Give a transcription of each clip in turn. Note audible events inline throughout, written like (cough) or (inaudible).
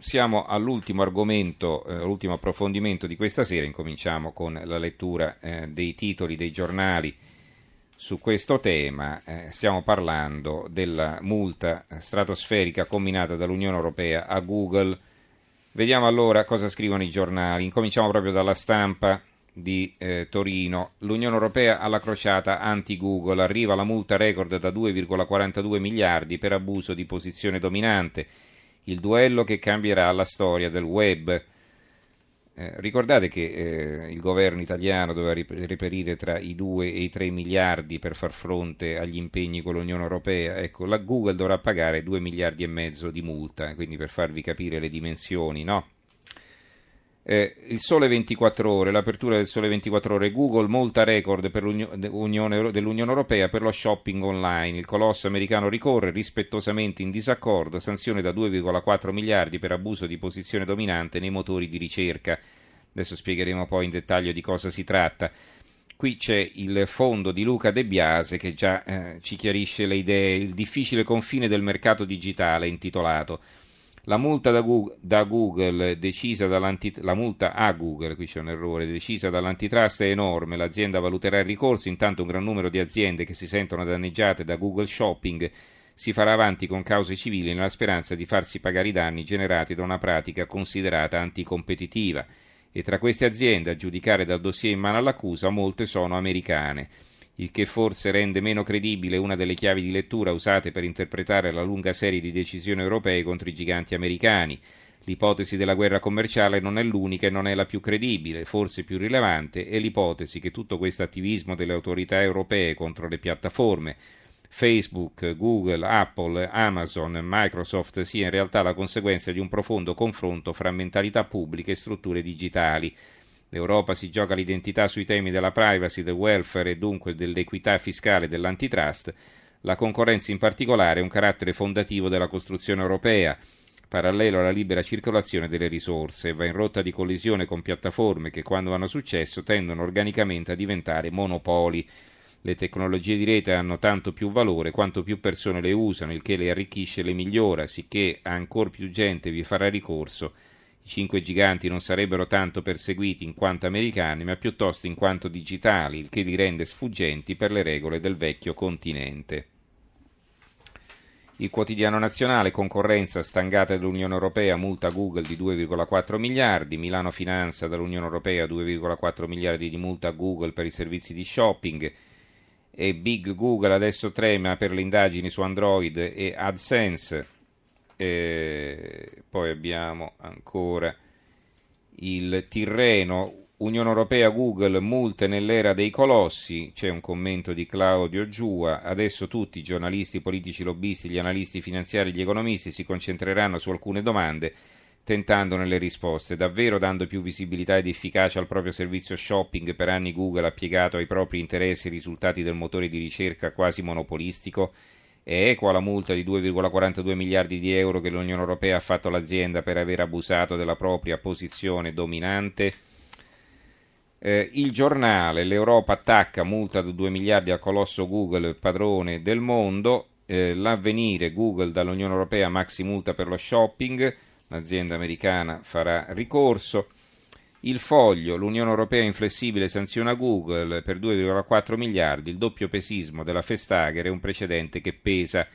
Siamo all'ultimo argomento, eh, l'ultimo approfondimento di questa sera, incominciamo con la lettura eh, dei titoli dei giornali su questo tema, eh, stiamo parlando della multa stratosferica combinata dall'Unione Europea a Google. Vediamo allora cosa scrivono i giornali, incominciamo proprio dalla stampa di Torino. L'Unione Europea alla crociata anti-Google, arriva la multa record da 2,42 miliardi per abuso di posizione dominante il duello che cambierà la storia del web. Eh, ricordate che eh, il governo italiano doveva reperire tra i 2 e i 3 miliardi per far fronte agli impegni con l'Unione Europea. Ecco, la Google dovrà pagare 2 miliardi e mezzo di multa, quindi per farvi capire le dimensioni, no? Eh, il Sole 24 Ore, l'apertura del Sole 24 Ore, Google molta record per dell'Unione Europea per lo shopping online. Il colosso americano ricorre rispettosamente in disaccordo, sanzione da 2,4 miliardi per abuso di posizione dominante nei motori di ricerca. Adesso spiegheremo poi in dettaglio di cosa si tratta. Qui c'è il fondo di Luca De Biase che già eh, ci chiarisce le idee, il difficile confine del mercato digitale intitolato. La multa, da Google, da Google la multa a Google, qui c'è un errore, decisa dall'antitrust è enorme, l'azienda valuterà il ricorso, intanto un gran numero di aziende che si sentono danneggiate da Google Shopping si farà avanti con cause civili nella speranza di farsi pagare i danni generati da una pratica considerata anticompetitiva. E tra queste aziende, a giudicare dal dossier in mano all'accusa, molte sono americane il che forse rende meno credibile una delle chiavi di lettura usate per interpretare la lunga serie di decisioni europee contro i giganti americani. L'ipotesi della guerra commerciale non è l'unica e non è la più credibile, forse più rilevante è l'ipotesi che tutto questo attivismo delle autorità europee contro le piattaforme Facebook, Google, Apple, Amazon, Microsoft sia in realtà la conseguenza di un profondo confronto fra mentalità pubbliche e strutture digitali L'Europa si gioca l'identità sui temi della privacy, del welfare e dunque dell'equità fiscale e dell'antitrust. La concorrenza in particolare è un carattere fondativo della costruzione europea, parallelo alla libera circolazione delle risorse, va in rotta di collisione con piattaforme che quando hanno successo tendono organicamente a diventare monopoli. Le tecnologie di rete hanno tanto più valore quanto più persone le usano, il che le arricchisce e le migliora, sicché ancor più gente vi farà ricorso i cinque giganti non sarebbero tanto perseguiti in quanto americani, ma piuttosto in quanto digitali, il che li rende sfuggenti per le regole del vecchio continente. Il quotidiano nazionale, concorrenza stangata dall'Unione Europea, multa Google di 2,4 miliardi, Milano Finanza dall'Unione Europea 2,4 miliardi di multa a Google per i servizi di shopping e Big Google adesso trema per le indagini su Android e AdSense. E poi abbiamo ancora il Tirreno, Unione Europea, Google, multe nell'era dei colossi, c'è un commento di Claudio Giua, adesso tutti i giornalisti, politici, lobbisti, gli analisti finanziari, gli economisti si concentreranno su alcune domande tentandone le risposte, davvero dando più visibilità ed efficacia al proprio servizio shopping? Per anni Google ha piegato ai propri interessi i risultati del motore di ricerca quasi monopolistico è equa la multa di 2,42 miliardi di euro che l'Unione Europea ha fatto all'azienda per aver abusato della propria posizione dominante? Eh, il giornale, l'Europa attacca, multa di 2 miliardi al colosso Google, padrone del mondo. Eh, l'avvenire, Google dall'Unione Europea, maxi multa per lo shopping. L'azienda americana farà ricorso. Il foglio, l'Unione Europea inflessibile sanziona Google per 2,4 miliardi, il doppio pesismo della Vestager è un precedente che pesa.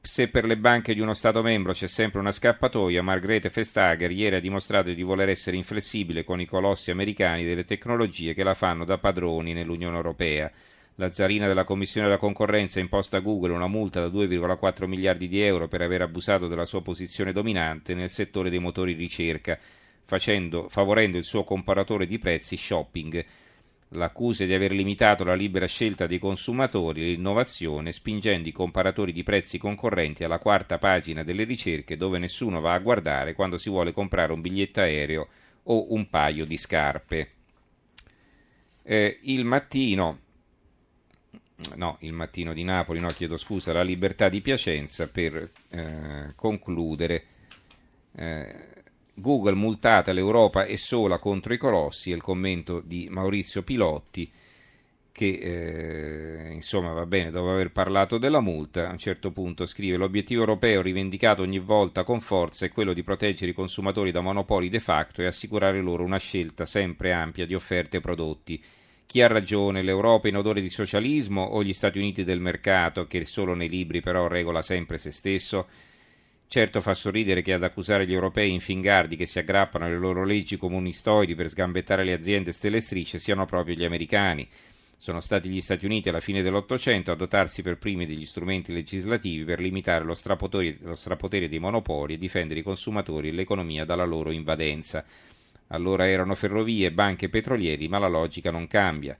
Se per le banche di uno Stato membro c'è sempre una scappatoia, Margrethe Vestager ieri ha dimostrato di voler essere inflessibile con i colossi americani delle tecnologie che la fanno da padroni nell'Unione Europea. La zarina della Commissione della concorrenza ha imposto a Google una multa da 2,4 miliardi di euro per aver abusato della sua posizione dominante nel settore dei motori di ricerca facendo, favorendo il suo comparatore di prezzi shopping. L'accusa di aver limitato la libera scelta dei consumatori e l'innovazione, spingendo i comparatori di prezzi concorrenti alla quarta pagina delle ricerche dove nessuno va a guardare quando si vuole comprare un biglietto aereo o un paio di scarpe. Eh, il mattino, no, il mattino di Napoli, no, chiedo scusa, la libertà di Piacenza per eh, concludere. Eh, Google multata l'Europa è sola contro i colossi, è il commento di Maurizio Pilotti. che eh, insomma va bene, dopo aver parlato della multa, a un certo punto scrive l'obiettivo europeo rivendicato ogni volta con forza è quello di proteggere i consumatori da monopoli de facto e assicurare loro una scelta sempre ampia di offerte e prodotti. Chi ha ragione, l'Europa in odore di socialismo o gli Stati Uniti del mercato che solo nei libri però regola sempre se stesso? Certo fa sorridere che ad accusare gli europei infingardi che si aggrappano alle loro leggi comunistoidi per sgambettare le aziende stellestrice siano proprio gli americani. Sono stati gli Stati Uniti alla fine dell'Ottocento a dotarsi per primi degli strumenti legislativi per limitare lo strapotere, lo strapotere dei monopoli e difendere i consumatori e l'economia dalla loro invadenza. Allora erano ferrovie, banche e petrolieri, ma la logica non cambia.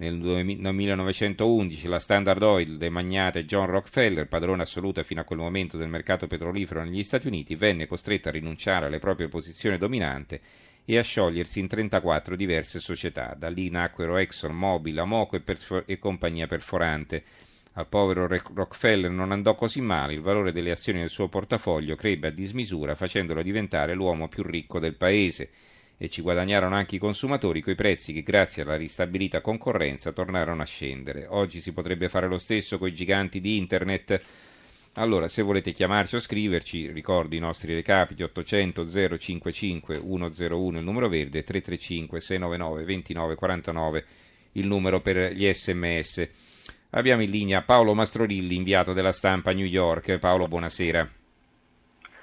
Nel 1911 la Standard Oil del magnate John Rockefeller, padrone assoluto fino a quel momento del mercato petrolifero negli Stati Uniti, venne costretta a rinunciare alle proprie posizioni dominanti e a sciogliersi in 34 diverse società. Da lì nacquero Exxon, Mobil, Amoco e, perfor- e compagnia perforante. Al povero Rockefeller non andò così male, il valore delle azioni del suo portafoglio crebbe a dismisura facendolo diventare l'uomo più ricco del paese e ci guadagnarono anche i consumatori coi prezzi che grazie alla ristabilita concorrenza tornarono a scendere. Oggi si potrebbe fare lo stesso con i giganti di internet allora, se volete chiamarci o scriverci, ricordo i nostri recapiti 800 055 101 il numero verde, 335 699 2949 il numero per gli sms. Abbiamo in linea Paolo Mastrorilli, inviato della stampa a New York. Paolo, buonasera.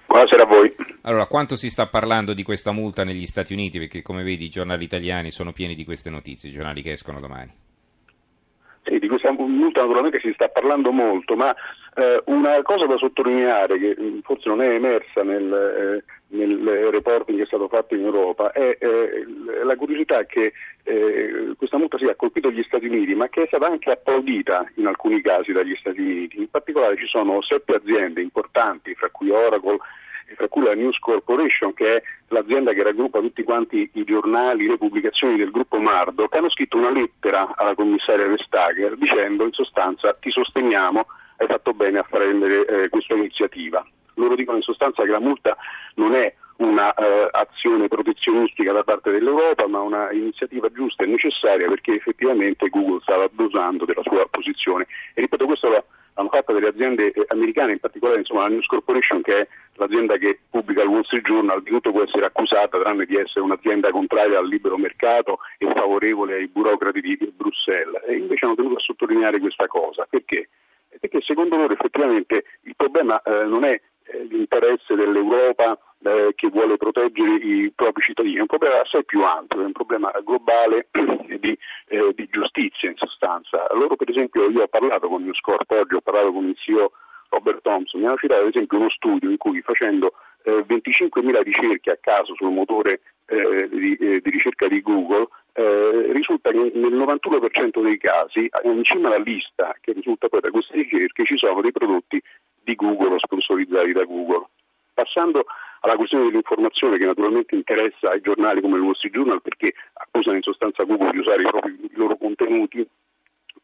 Buonasera a voi. Allora, quanto si sta parlando di questa multa negli Stati Uniti? Perché come vedi i giornali italiani sono pieni di queste notizie, i giornali che escono domani. Sì, di questa multa naturalmente si sta parlando molto, ma eh, una cosa da sottolineare che mm, forse non è emersa nel, eh, nel reporting che è stato fatto in Europa è eh, la curiosità che eh, questa multa sia ha colpito gli Stati Uniti, ma che è stata anche applaudita in alcuni casi dagli Stati Uniti. In particolare ci sono sette aziende importanti, fra cui Oracle fra cui la News Corporation, che è l'azienda che raggruppa tutti quanti i giornali, le pubblicazioni del gruppo Mardo, che hanno scritto una lettera alla commissaria Vestager dicendo in sostanza ti sosteniamo, hai fatto bene a prendere eh, questa iniziativa. Loro dicono in sostanza che la multa non è un'azione eh, protezionistica da parte dell'Europa, ma una iniziativa giusta e necessaria perché effettivamente Google stava abusando della sua posizione. E ripeto, questo lo hanno fatto delle aziende eh, americane, in particolare insomma, la News Corporation che è l'azienda che pubblica il Wall Street Journal, di tutto può essere accusata tranne di essere un'azienda contraria al libero mercato e favorevole ai burocrati di Bruxelles. E invece hanno tenuto a sottolineare questa cosa. Perché? Perché secondo loro effettivamente il problema eh, non è eh, l'interesse dell'Europa eh, che vuole proteggere i propri cittadini, è un problema assai più ampio, è un problema globale (clears throat) di, eh, di, giustizia in sostanza. Loro per esempio, io ho parlato con il mio Scorp oggi, ho parlato con il CEO Robert Thompson, mi hanno citato ad esempio uno studio in cui facendo eh, 25.000 ricerche a caso sul motore eh, di, eh, di, ricerca di Google, eh, risulta che nel 91% dei casi, in cima alla lista che risulta poi da queste ricerche, ci sono dei prodotti di Google o sponsorizzati da Google. Passando alla questione dell'informazione che naturalmente interessa ai giornali come il Wall Street Journal perché accusano in sostanza Google di usare i, propri, i loro contenuti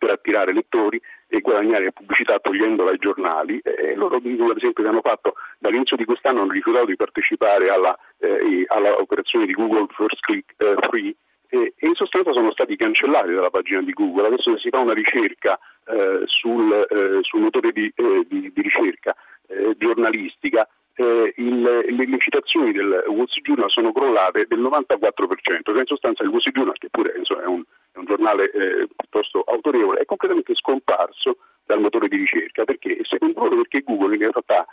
per attirare lettori e guadagnare pubblicità togliendola ai giornali. E loro ad esempio che hanno fatto dall'inizio di quest'anno hanno rifiutato di partecipare alla, eh, all'operazione di Google First Click eh, Free e, in sostanza sono stati cancellati dalla pagina di Google. Adesso si fa una ricerca eh, sul, eh, sul, motore di, eh, di, di ricerca eh, giornalistica, il, le, le, citazioni del Wall Street Journal sono crollate del 94%, cioè in sostanza il Wall Street Journal, che pure insomma, è, un, è, un, giornale eh, piuttosto autorevole, è completamente scomparso dal motore di ricerca, perché secondo loro perché Google in realtà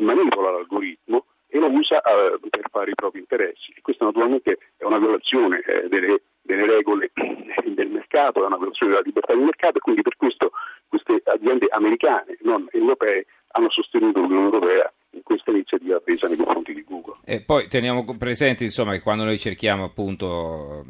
manipola l'algoritmo e lo usa eh, per fare i propri interessi. E questa naturalmente è una violazione eh, delle, delle, regole (clears throat) del mercato, è una violazione della libertà di mercato e quindi per questo queste aziende americane, non europee, hanno sostenuto l'Unione Europea questa iniziativa presa nei confronti di Google. E poi teniamo presente insomma, che quando noi cerchiamo appunto,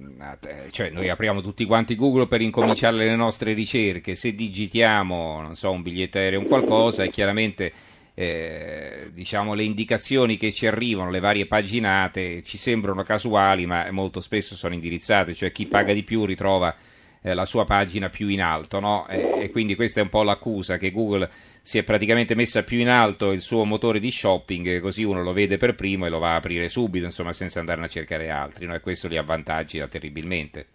cioè noi apriamo tutti quanti Google per incominciare le nostre ricerche, se digitiamo, so, un biglietto aereo o qualcosa, e chiaramente eh, diciamo, le indicazioni che ci arrivano, le varie paginate, ci sembrano casuali, ma molto spesso sono indirizzate, cioè chi paga di più ritrova eh, la sua pagina più in alto, no? e, e, quindi questa è un po' l'accusa che Google si è praticamente messa più in alto il suo motore di shopping, così uno lo vede per primo e lo va a aprire subito, insomma, senza andare a cercare altri, no? e questo li avvantaggia terribilmente.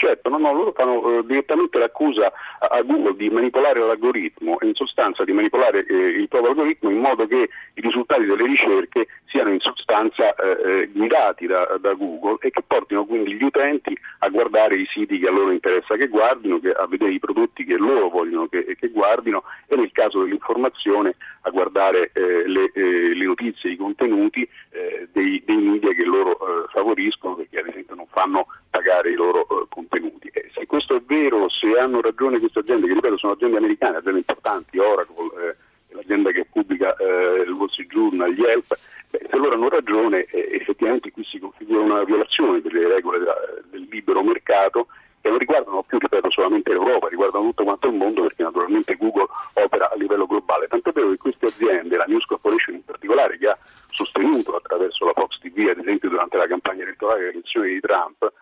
Certo, no, no, loro fanno eh, direttamente l'accusa a, Google di manipolare l'algoritmo in sostanza di manipolare eh, il proprio algoritmo in modo che i risultati delle ricerche siano in sostanza eh, eh, guidati da, da, Google e che portino quindi gli utenti a guardare i siti che a loro interessa che guardino, che, a vedere i prodotti che loro vogliono che, che guardino e nel caso dell'informazione a guardare eh, le, eh, le, notizie, i contenuti dei, dei, media che loro favoriscono perché ad esempio non fanno pagare i loro contenuti. E se questo è vero, se hanno ragione queste aziende, che ripeto sono aziende americane, aziende importanti, Oracle, eh, l'azienda che pubblica eh, il Wall Street Journal, Yelp, beh, se loro hanno ragione eh, effettivamente qui si configura una violazione delle regole della, del libero mercato che non riguardano più, ripeto, solamente l'Europa, riguardano tutto quanto il mondo perché naturalmente Google opera a livello globale. Tanto è vero che queste aziende, la News Corporation in particolare, che ha sostenuto attraverso la Fox TV, ad esempio durante la campagna elettorale delle elezioni di Trump,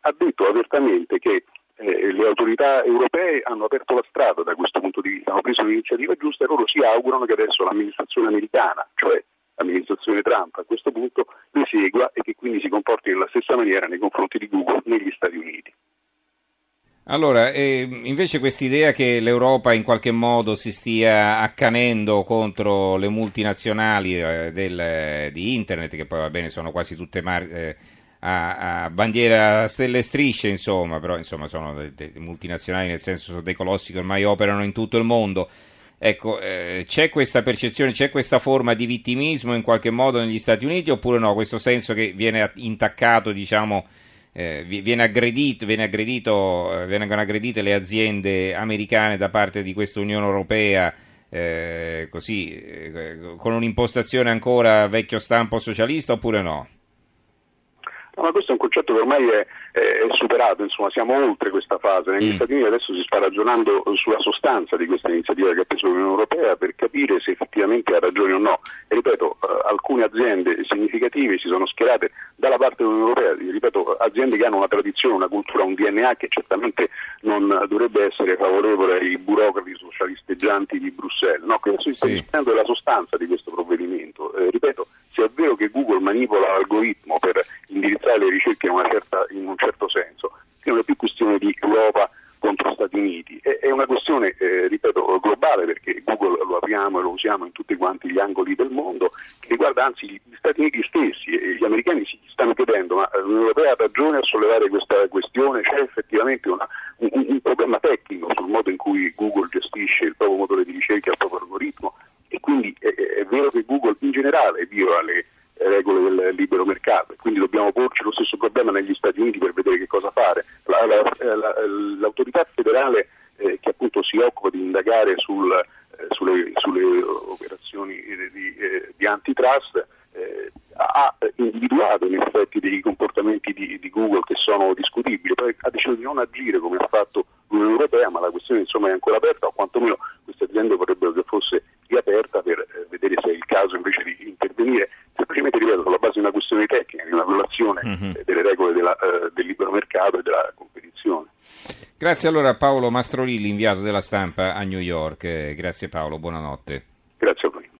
ha detto apertamente che eh, le autorità europee hanno aperto la strada da questo punto di vista, hanno preso l'iniziativa giusta e loro si augurano che adesso l'amministrazione americana, cioè l'amministrazione Trump a questo punto, le segua e che quindi si comporti nella stessa maniera nei confronti di Google negli Stati Uniti. Allora, eh, invece quest'idea che l'Europa in qualche modo si stia accanendo contro le multinazionali eh, del, di Internet, che poi va bene, sono quasi tutte mar- eh, a, a bandiera stelle e strisce, insomma, però insomma sono dei, dei multinazionali nel senso sono dei colossi che ormai operano in tutto il mondo. Ecco, eh, c'è questa percezione, c'è questa forma di vittimismo in qualche modo negli Stati Uniti oppure no? Questo senso che viene intaccato, diciamo, eh, viene aggredito, viene aggredito, eh, vengono aggredite le aziende americane da parte di questa Unione Europea eh, così, eh, con un'impostazione ancora vecchio stampo socialista oppure no? Ma questo è un concetto che ormai è, è superato, insomma, siamo oltre questa fase. Negli mm. Stati Uniti adesso si sta ragionando sulla sostanza di questa iniziativa che ha preso l'Unione Europea per capire se effettivamente ha ragione o no. E ripeto, eh, alcune aziende significative si sono schierate dalla parte dell'Unione Europea, ripeto, aziende che hanno una tradizione, una cultura, un DNA che certamente non dovrebbe essere favorevole ai burocrati socialisteggianti di Bruxelles. No, quindi si sta discutendo della sostanza di questo provvedimento. Eh, ripeto, se è vero che Google manipola l'algoritmo per le ricerche in, certa, in un certo senso, che non è più questione di Europa contro Stati Uniti, è, è una questione, eh, ripeto, globale perché Google lo apriamo e lo usiamo in tutti quanti gli angoli del mondo, che riguarda anzi gli Stati Uniti stessi e gli americani si stanno chiedendo ma l'Unione Europea ha ragione a sollevare questa questione, c'è effettivamente una, un, un, problema tecnico sul modo in cui Google gestisce il proprio motore di ricerca, il proprio algoritmo? E quindi è, è vero che Google in generale viola le regole del libero mercato e quindi dobbiamo porci lo stesso problema negli Stati Uniti per vedere che cosa fare. La, la, la, l'autorità federale eh, che appunto si occupa di indagare sul, eh, sulle, sulle, operazioni di, eh, di antitrust eh, ha individuato in effetti dei comportamenti di, di, Google che sono discutibili, poi ha deciso di non agire come ha fatto l'Unione Europea, ma la questione insomma è ancora aperta o quantomeno queste aziende vorrebbero che fosse riaperta per eh, vedere se è il caso invece di intervenire semplicemente ripeto sulla base di una questione tecnica, di una violazione mm-hmm. delle regole della, eh, del libero mercato e della competizione. Grazie allora a Paolo Mastrolilli, inviato della stampa a New York. Eh, grazie Paolo, buonanotte.